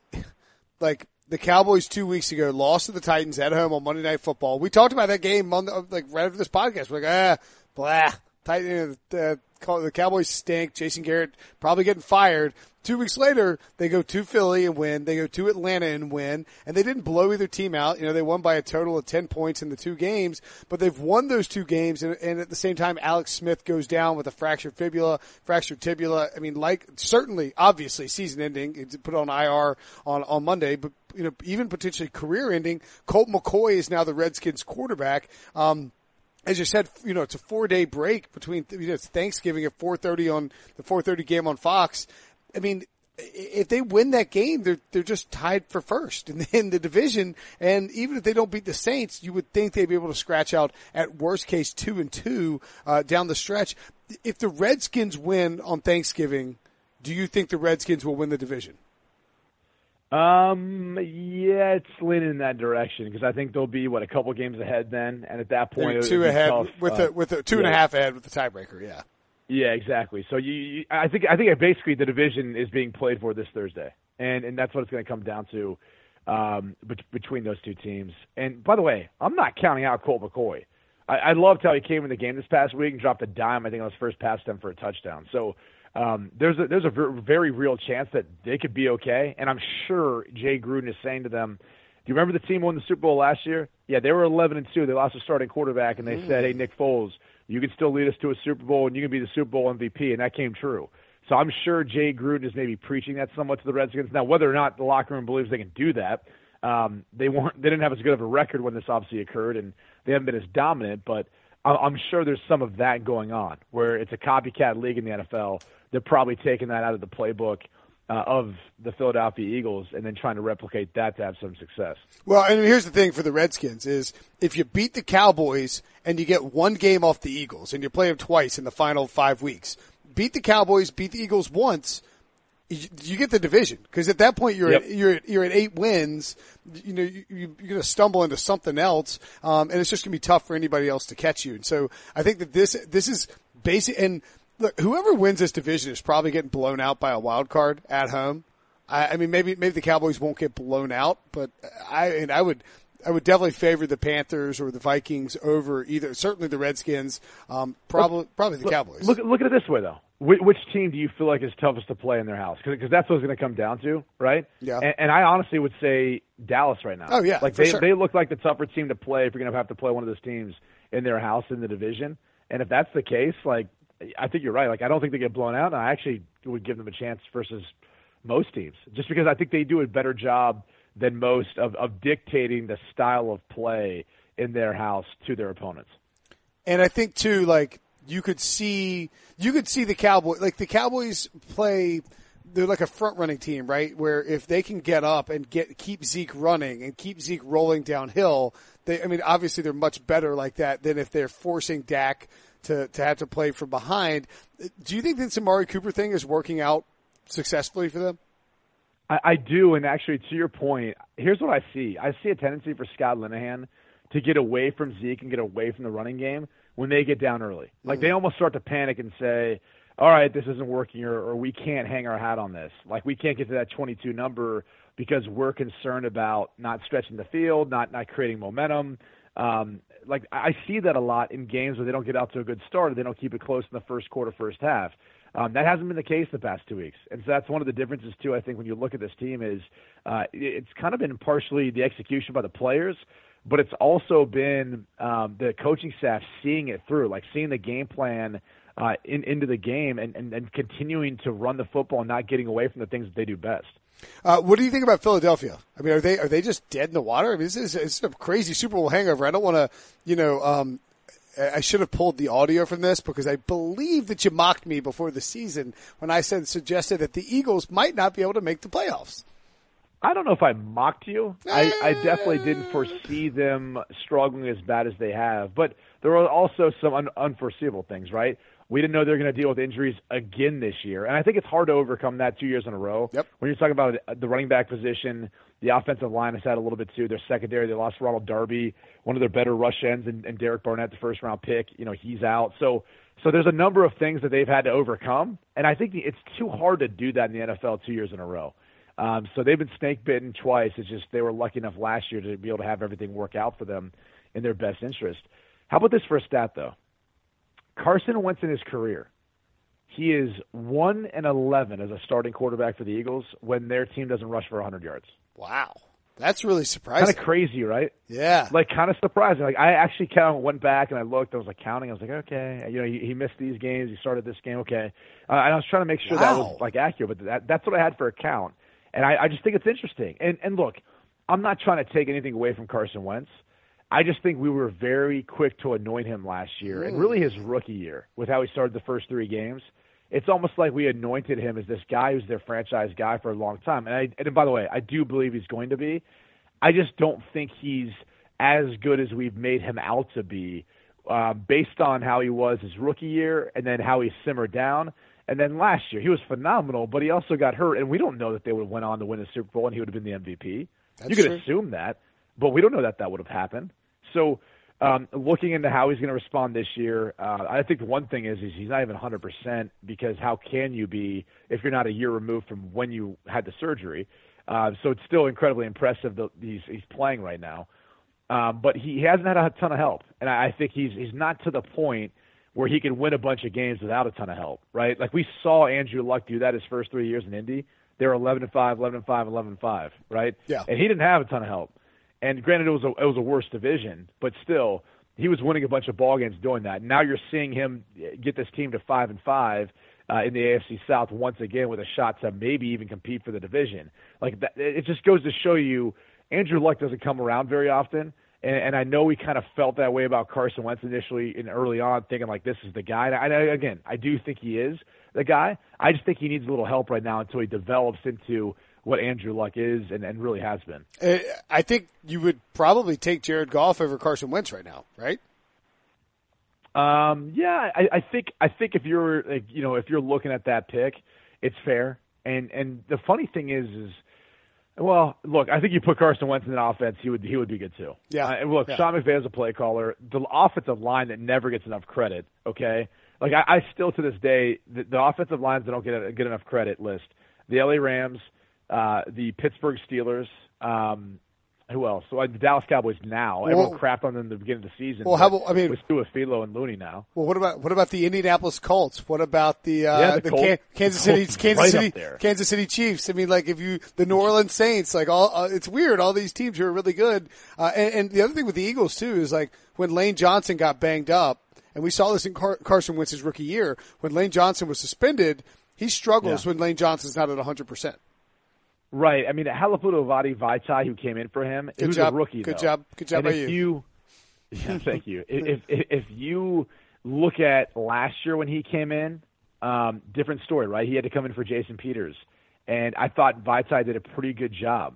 like the Cowboys two weeks ago lost to the Titans at home on Monday Night Football. We talked about that game on the, like right after this podcast. We're like, ah, blah. Titan, uh, the Cowboys stink. Jason Garrett probably getting fired. Two weeks later, they go to Philly and win. They go to Atlanta and win. And they didn't blow either team out. You know, they won by a total of 10 points in the two games, but they've won those two games. And, and at the same time, Alex Smith goes down with a fractured fibula, fractured tibula. I mean, like, certainly, obviously, season ending. It's put on IR on, on Monday, but, you know, even potentially career ending. Colt McCoy is now the Redskins quarterback. Um, as you said, you know, it's a four day break between, you know, it's Thanksgiving at 4.30 on the 4.30 game on Fox. I mean, if they win that game, they're, they're just tied for first in the, in the division. And even if they don't beat the Saints, you would think they'd be able to scratch out at worst case two and two, uh, down the stretch. If the Redskins win on Thanksgiving, do you think the Redskins will win the division? Um, yeah, it's leaning in that direction because I think they'll be what a couple games ahead then, and at that point, two ahead tough. with uh, a with a two yeah. and a half ahead with the tiebreaker. Yeah, yeah, exactly. So you, you, I think I think basically the division is being played for this Thursday, and and that's what it's going to come down to um, be- between those two teams. And by the way, I'm not counting out Colt McCoy. I, I loved how he came in the game this past week and dropped a dime. I think on his first pass attempt for a touchdown. So um, there's a there's a very real chance that they could be okay. And I'm sure Jay Gruden is saying to them, "Do you remember the team won the Super Bowl last year? Yeah, they were 11 and two. They lost a starting quarterback, and they mm. said, "Hey, Nick Foles, you can still lead us to a Super Bowl, and you can be the Super Bowl MVP." And that came true. So I'm sure Jay Gruden is maybe preaching that somewhat to the Redskins. Now, whether or not the locker room believes they can do that, um, they weren't. They didn't have as good of a record when this obviously occurred, and they haven't been as dominant. But I'm sure there's some of that going on, where it's a copycat league in the NFL they're probably taking that out of the playbook uh, of the Philadelphia Eagles and then trying to replicate that to have some success. Well, and here's the thing for the Redskins is if you beat the Cowboys and you get one game off the Eagles and you play them twice in the final five weeks, beat the Cowboys, beat the Eagles once, you, you get the division because at that point you're yep. at, you're at, you're at eight wins. You know you, you, are going to stumble into something else, um, and it's just going to be tough for anybody else to catch you. And so I think that this this is basic and look, whoever wins this division is probably getting blown out by a wild card at home. I, I mean, maybe maybe the Cowboys won't get blown out, but I and I would I would definitely favor the Panthers or the Vikings over either. Certainly the Redskins. Um, probably probably the look, Cowboys. Look look at it this way though. Which, which team do you feel like is toughest to play in their house? Because that's what it's going to come down to, right? Yeah. And, and I honestly would say Dallas right now. Oh yeah, like they sure. they look like the tougher team to play if you're going to have to play one of those teams in their house in the division. And if that's the case, like I think you're right. Like I don't think they get blown out. And I actually would give them a chance versus most teams, just because I think they do a better job than most of, of dictating the style of play in their house to their opponents. And I think too, like you could see, you could see the Cowboys, like the Cowboys play. They're like a front running team, right? Where if they can get up and get keep Zeke running and keep Zeke rolling downhill, they. I mean, obviously they're much better like that than if they're forcing Dak to, to have to play from behind. Do you think this Amari Cooper thing is working out successfully for them? I, I do, and actually, to your point, here's what I see. I see a tendency for Scott Linehan to get away from Zeke and get away from the running game when they get down early. Like mm-hmm. they almost start to panic and say, "All right, this isn't working," or, or "We can't hang our hat on this." Like we can't get to that 22 number because we're concerned about not stretching the field, not not creating momentum. Um, like I see that a lot in games where they don't get out to a good start, or they don't keep it close in the first quarter, first half. Um, that hasn't been the case the past two weeks, and so that's one of the differences too. I think when you look at this team, is uh, it's kind of been partially the execution by the players, but it's also been um, the coaching staff seeing it through, like seeing the game plan uh, in, into the game and, and, and continuing to run the football and not getting away from the things that they do best. Uh, what do you think about Philadelphia? I mean, are they are they just dead in the water? I mean, this is it's a crazy Super Bowl hangover. I don't want to, you know, um, I should have pulled the audio from this because I believe that you mocked me before the season when I said suggested that the Eagles might not be able to make the playoffs. I don't know if I mocked you. I, I eh. definitely didn't foresee them struggling as bad as they have, but there are also some un- unforeseeable things, right? We didn't know they were going to deal with injuries again this year, and I think it's hard to overcome that two years in a row. Yep. When you're talking about the running back position, the offensive line has had a little bit too. Their secondary, they lost Ronald Darby, one of their better rush ends, and, and Derek Barnett, the first round pick. You know, he's out. So, so there's a number of things that they've had to overcome, and I think it's too hard to do that in the NFL two years in a row. Um, so they've been snake bitten twice. It's just they were lucky enough last year to be able to have everything work out for them in their best interest. How about this for a stat though? Carson Wentz in his career, he is one and eleven as a starting quarterback for the Eagles when their team doesn't rush for 100 yards. Wow. That's really surprising. Kind of crazy, right? Yeah. Like kind of surprising. Like I actually kind of went back and I looked. I was like counting. I was like, okay, you know, he, he missed these games. He started this game. Okay. Uh, and I was trying to make sure wow. that was like accurate, but that that's what I had for a count. And I, I just think it's interesting. And and look, I'm not trying to take anything away from Carson Wentz. I just think we were very quick to anoint him last year, mm. and really his rookie year with how he started the first three games. It's almost like we anointed him as this guy who's their franchise guy for a long time. And I and by the way, I do believe he's going to be. I just don't think he's as good as we've made him out to be, uh, based on how he was his rookie year and then how he simmered down. And then last year, he was phenomenal, but he also got hurt, and we don't know that they would have went on to win the Super Bowl and he would have been the MVP. That's you could true. assume that, but we don't know that that would have happened. So, um, looking into how he's going to respond this year, uh, I think one thing is, is he's not even 100% because how can you be if you're not a year removed from when you had the surgery? Uh, so it's still incredibly impressive that he's, he's playing right now. Um, but he hasn't had a ton of help, and I, I think he's he's not to the point where he can win a bunch of games without a ton of help, right? Like we saw Andrew Luck do that his first three years in Indy. They were 11 and 5, 11 and 5, 11 and 5, right? Yeah. And he didn't have a ton of help. And granted, it was a it was a worse division, but still, he was winning a bunch of ball games doing that. And now you're seeing him get this team to five and five uh, in the AFC South once again with a shot to maybe even compete for the division. Like that, it just goes to show you, Andrew Luck doesn't come around very often. And, and I know we kind of felt that way about Carson Wentz initially and early on, thinking like this is the guy. And I, again, I do think he is the guy. I just think he needs a little help right now until he develops into what Andrew Luck is and, and really has been. Uh, I think you would probably take Jared Goff over Carson Wentz right now, right? Um, yeah, I, I think I think if you're like, you know if you're looking at that pick, it's fair. And and the funny thing is is well, look, I think you put Carson Wentz in an offense, he would he would be good too. Yeah. Uh, look, yeah. Sean McVay is a play caller. The offensive line that never gets enough credit. Okay, like I, I still to this day the, the offensive lines that don't get get enough credit list the LA Rams, the Pittsburgh Steelers, um, who else? So like the Dallas Cowboys now. Well, Everyone crapped on them at the beginning of the season. Well, how about I mean with Tuafilo and Looney now. Well, what about what about the Indianapolis Colts? What about the uh, yeah, the, the Colts, Can- Kansas City Kansas right City Kansas City Chiefs? I mean, like if you the New Orleans Saints, like all uh, it's weird. All these teams who are really good. Uh, and, and the other thing with the Eagles too is like when Lane Johnson got banged up, and we saw this in Car- Carson Wentz's rookie year when Lane Johnson was suspended. He struggles yeah. when Lane Johnson's not at 100. percent Right. I mean, Halapoulivaati Vaitai, who came in for him, Good was job. a rookie. Good though. job. Good job and by if you. you. Yeah, thank you. if, if if you look at last year when he came in, um, different story, right? He had to come in for Jason Peters, and I thought Vaitai did a pretty good job.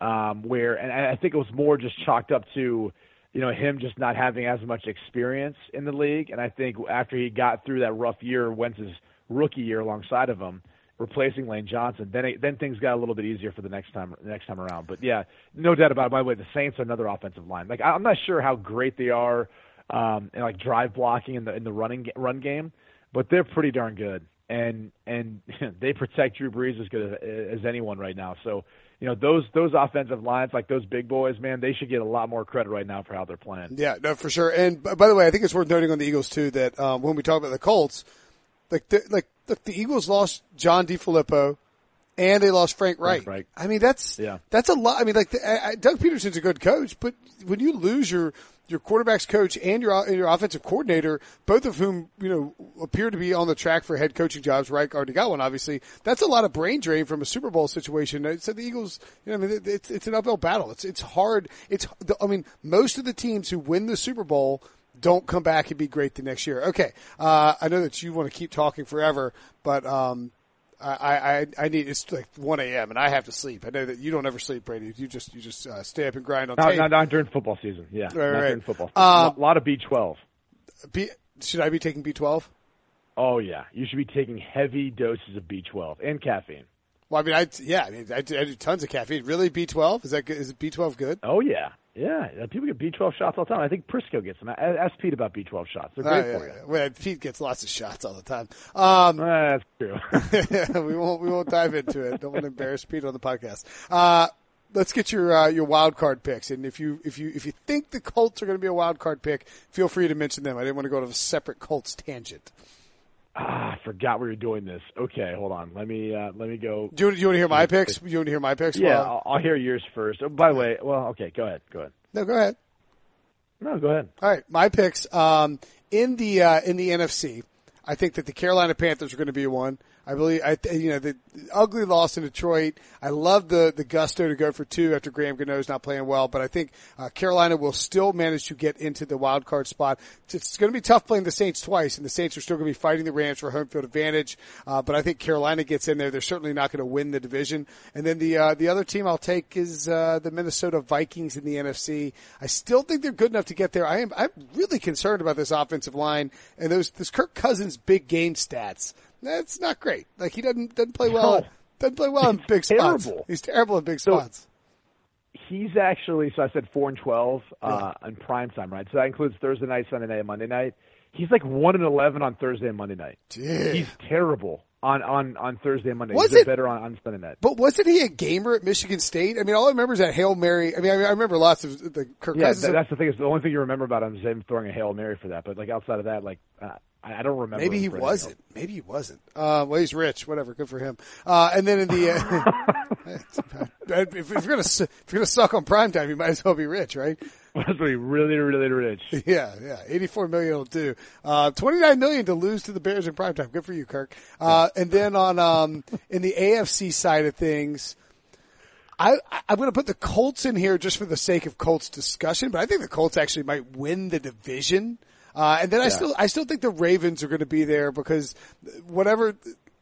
Um, where and I think it was more just chalked up to you know him just not having as much experience in the league, and I think after he got through that rough year, Wentz's rookie year alongside of him, replacing Lane Johnson, then it, then things got a little bit easier for the next time next time around. But yeah, no doubt about it. By the way, the Saints are another offensive line. Like I'm not sure how great they are um, in like drive blocking in the in the running run game, but they're pretty darn good. And and they protect Drew Brees as good as, as anyone right now. So you know those those offensive lines, like those big boys, man, they should get a lot more credit right now for how they're playing. Yeah, no, for sure. And by the way, I think it's worth noting on the Eagles too that um, when we talk about the Colts, like like the, the Eagles lost John DeFilippo, and they lost Frank Reich. Frank. I mean, that's Yeah. that's a lot. I mean, like the, I, I- Doug Pederson's a good coach, but when you lose your your quarterbacks coach and your and your offensive coordinator, both of whom you know appear to be on the track for head coaching jobs, Reich already got one. Obviously, that's a lot of brain drain from a Super Bowl situation. Uh, so the Eagles, you know, I mean, it's it's an uphill battle. It's it's hard. It's I mean, most of the teams who win the Super Bowl don't come back and be great the next year. Okay, uh, I know that you want to keep talking forever, but um, I, I I need it's like one a.m. and I have to sleep. I know that you don't ever sleep, Brady. You just you just uh, stay up and grind on Not, tape. not, not during football season. Yeah, Right, not right. during football. Season. Um, a lot of B12. B, should I be taking B twelve? Oh yeah, you should be taking heavy doses of B12 and caffeine. Well, I mean, I yeah, I mean, I, do- I do tons of caffeine. Really, B twelve is that good? Is B twelve good? Oh yeah, yeah. Uh, People get B12 shots all the time. I think Prisco gets them. Ask Pete about B12 shots. They're great Uh, for you. yeah, Well, Pete gets lots of shots all the time. Um, Uh, that's true. we won't we won't dive into it. Don't want to embarrass Pete on the podcast. Uh, let's get your uh, your wild card picks, and if you if you if you think the Colts are going to be a wild card pick, feel free to mention them. I didn't want to go to a separate Colts tangent. Ah, I forgot we were doing this. Okay, hold on. Let me uh, let me go. Do you, do you want to hear my picks? You want to hear my picks? Yeah, Well, I'll, I'll hear yours first. Oh, by the way, well, okay, go ahead. Go ahead. no, go ahead. No, go ahead. All right, my picks um, in the uh, in the NFC. I think that the Carolina Panthers are going to be one. I believe, I you know, the ugly loss in Detroit. I love the the gusto to go for two after Graham Gano's not playing well, but I think uh, Carolina will still manage to get into the wild card spot. It's, it's going to be tough playing the Saints twice, and the Saints are still going to be fighting the Rams for home field advantage. Uh, but I think Carolina gets in there. They're certainly not going to win the division. And then the uh, the other team I'll take is uh, the Minnesota Vikings in the NFC. I still think they're good enough to get there. I am I'm really concerned about this offensive line and those this Kirk Cousins big game stats. That's not great. Like he doesn't doesn't play well. No. Doesn't play well in big spots. terrible. He's terrible in big So- spots. He's actually so I said four and twelve uh, on prime time, right? So that includes Thursday night, Sunday night, and Monday night. He's like one and eleven on Thursday and Monday night. Dude. He's terrible on on on Thursday and Monday. Was He's it- better on, on Sunday night? But wasn't he a gamer at Michigan State? I mean, all I remember is that Hail Mary. I mean, I, I remember lots of the Kirk Yeah, that, that's the thing. Is the only thing you remember about him is him throwing a hail mary for that. But like outside of that, like uh, I, don't remember. Maybe he wasn't. Maybe he wasn't. Uh, well, he's rich. Whatever. Good for him. Uh, and then in the, uh, if, if you're gonna if you're gonna suck on primetime, you might as well be rich, right? Must be really, really rich. Yeah, yeah. 84 million will do. Uh, 29 million to lose to the Bears in primetime. Good for you, Kirk. Uh, and then on, um, in the AFC side of things, I, I- I'm going to put the Colts in here just for the sake of Colts discussion, but I think the Colts actually might win the division. Uh, and then I still, I still think the Ravens are going to be there because whatever,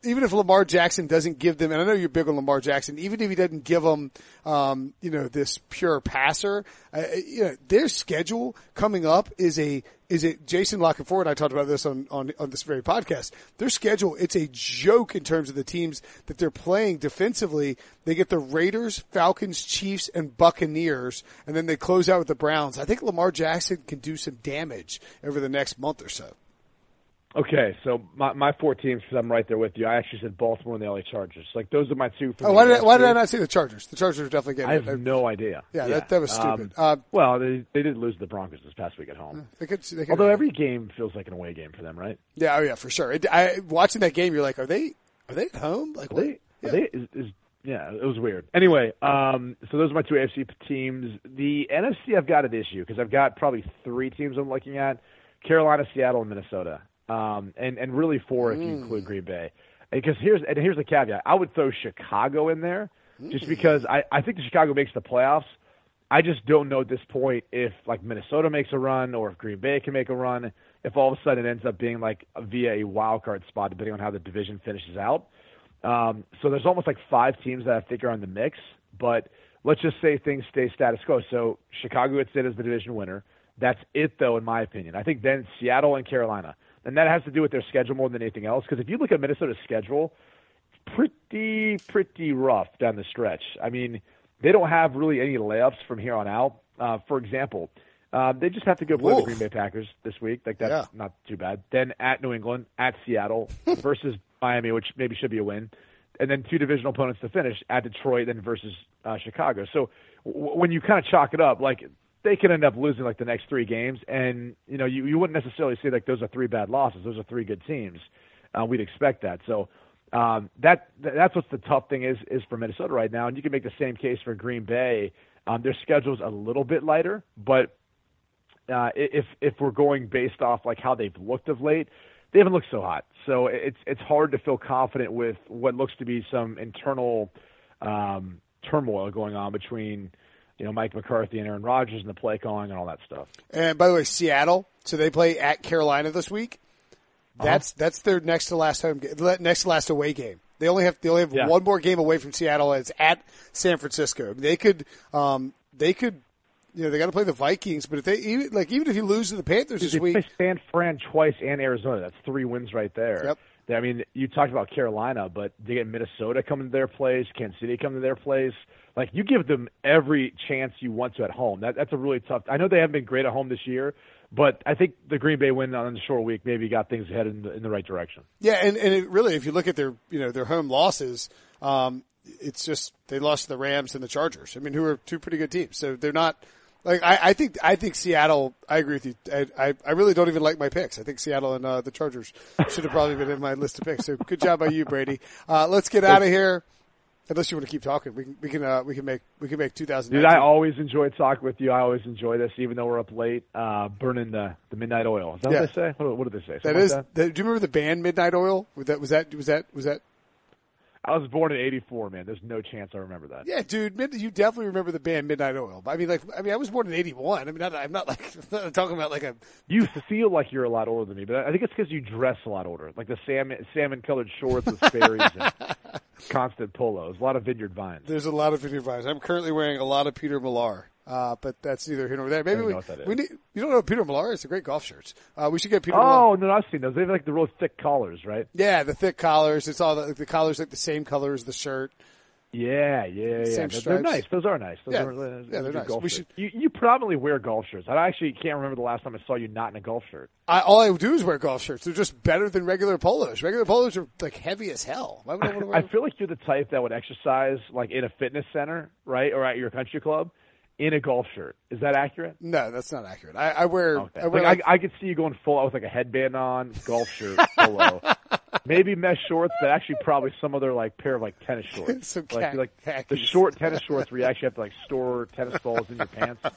even if Lamar Jackson doesn't give them, and I know you're big on Lamar Jackson, even if he doesn't give them, um, you know, this pure passer, uh, you know, their schedule coming up is a, is it Jason La Canfora and I talked about this on, on, on this very podcast. Their schedule, it's a joke in terms of the teams that they're playing defensively. They get the Raiders, Falcons, Chiefs, and Buccaneers, and then they close out with the Browns. I think Lamar Jackson can do some damage over the next month or so. Okay, so my my four teams, because I'm right there with you. I actually said Baltimore and the LA Chargers. Like those are my two. For Oh, why did I, why did I not say the Chargers? The Chargers are definitely getting I it. have no idea. Yeah, that- that was Um, stupid. Uh, well, they they did lose to the Broncos this past week at home. They could, they could, Although every game feels like an away game for them, right? yeah, oh yeah, for sure. It, I, watching that game, you're like, are they, are they at home? Like, Are they, are they is, is yeah, it was weird. Anyway, um, so those are my two AFC teams. The NFC, I've got an issue because I've got probably three teams I'm looking at: Carolina, Seattle, and Minnesota, um, and and really four if you include Green Bay. Because here's and here's the caveat: I would throw Chicago in there just because I I think the Chicago makes the playoffs. I just don't know at this point if like Minnesota makes a run or if Green Bay can make a run. If all of a sudden it ends up being like via a wild card spot, depending on how the division finishes out. Um, so there's almost like five teams that I think are in the mix, but let's just say things stay status quo. So Chicago would sit as the division winner. That's it, though, in my opinion. I think then Seattle and Carolina, and that has to do with their schedule more than anything else. Because if you look at Minnesota's schedule, it's pretty pretty rough down the stretch. I mean, they don't have really any layups from here on out. Uh, for example, uh, they just have to go play the Green Bay Packers this week. Like that's Yeah. not too bad. Then at New England, at Seattle versus Miami, which maybe should be a win, and then two divisional opponents to finish at Detroit, then versus uh, Chicago. So w- when you kind of chalk it up, like they could end up losing like the next three games, and you know you you wouldn't necessarily say like those are three bad losses. Those are three good teams. Uh, we'd expect that. So um, that that's what's the tough thing is is for Minnesota right now, and you can make the same case for Green Bay. Um, their schedule's a little bit lighter, but uh, if if we're going based off like how they've looked of late, they haven't looked so hot. So it's it's hard to feel confident with what looks to be some internal um, turmoil going on between you know Mike McCarthy and Aaron Rodgers and the play calling and all that stuff. And by the way, Seattle. So they play at Carolina this week. Uh-huh. That's that's their next to last home game, next to last away game. They only have they only have Yeah. one more game away from Seattle. And it's at San Francisco. They could um they could you know they got to play the Vikings, but if they even like even if you lose to the Panthers this They week, San Fran twice and Arizona. That's three wins right there. Yep. I mean, you talked about Carolina, but they get Minnesota coming to their place, Kansas City coming to their place. Like you give them every chance you want to at home. That that's a really tough. I know they haven't been great at home this year, but I think the Green Bay win on the short week maybe got things headed in the, in the right direction. Yeah, and and it really, if you look at their you know their home losses, um, it's just they lost to the Rams and the Chargers. I mean, who are two pretty good teams. So they're not like I, I think I think Seattle. I agree with you. I, I I really don't even like my picks. I think Seattle and uh, the Chargers should have probably been in my list of picks. So good job by you, Brady. Uh, let's get out of here. Unless you want to keep talking, we can we can uh, we can make we can make 2000. Dude, I always enjoy talking with you. I always enjoy this, even though we're up late, uh, burning the, the midnight oil. Is that Yeah. what they say? What, what did they say? That Something is. like that- do you remember the band Midnight Oil? Was that was that was that was that I was born in '84, man. There's no chance I remember that. Yeah, dude, you definitely remember the band Midnight Oil. I mean, like, I mean, I was born in '81. I mean, I'm not like I'm talking about like a. You feel like you're a lot older than me, but I think it's because you dress a lot older, like the salmon salmon colored shorts with Sperry's and constant polos. A lot of vineyard vines. There's a lot of vineyard vines. I'm currently wearing a lot of Peter Millar, uh, but that's neither here nor there. Maybe don't we, know what that is. we need. You don't know Peter Millar? It's a great golf shirts. Uh, we should get Peter. Millar. Oh no, I've seen those. They have like the real thick collars, right? Yeah, the thick collars. It's all the, the collars like the same color as the shirt. Yeah, yeah, yeah. Same They're, they're nice. Those are nice. Those Yeah, are, uh, yeah, they're nice. Golf We shirts. should- You, you predominantly wear golf shirts. I actually can't remember the last time I saw you not in a golf shirt. I, all I do is wear golf shirts. They're just better than regular polos. Regular polos are like heavy as hell. Why would I want to wear? I feel like you're the type that would exercise like in a fitness center, right, or at your country club, in a golf shirt. Is that accurate? no, that's not accurate. I, I wear. Okay. I wear Like, like, I, I could see you going full out with like a headband on, golf shirt, polo, maybe mesh shorts, but actually probably some other like pair of like tennis shorts. Some like like the short tennis shorts where you actually have to like store tennis balls in your pants.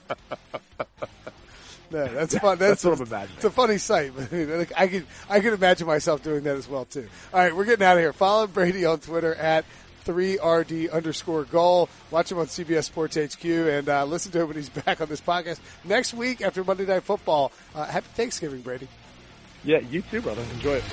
No, that's fun. That's, That's what I'm imagining. It's a funny sight. but, I mean, like, I could I could imagine myself doing that as well too. All right, we're getting out of here. Follow Brady on Twitter at 3RD underscore goal. Watch him on CBS Sports HQ and uh, listen to him when he's back on this podcast next week after Monday Night Football. Uh, happy Thanksgiving, Brady. Yeah, you too, brother. Enjoy it.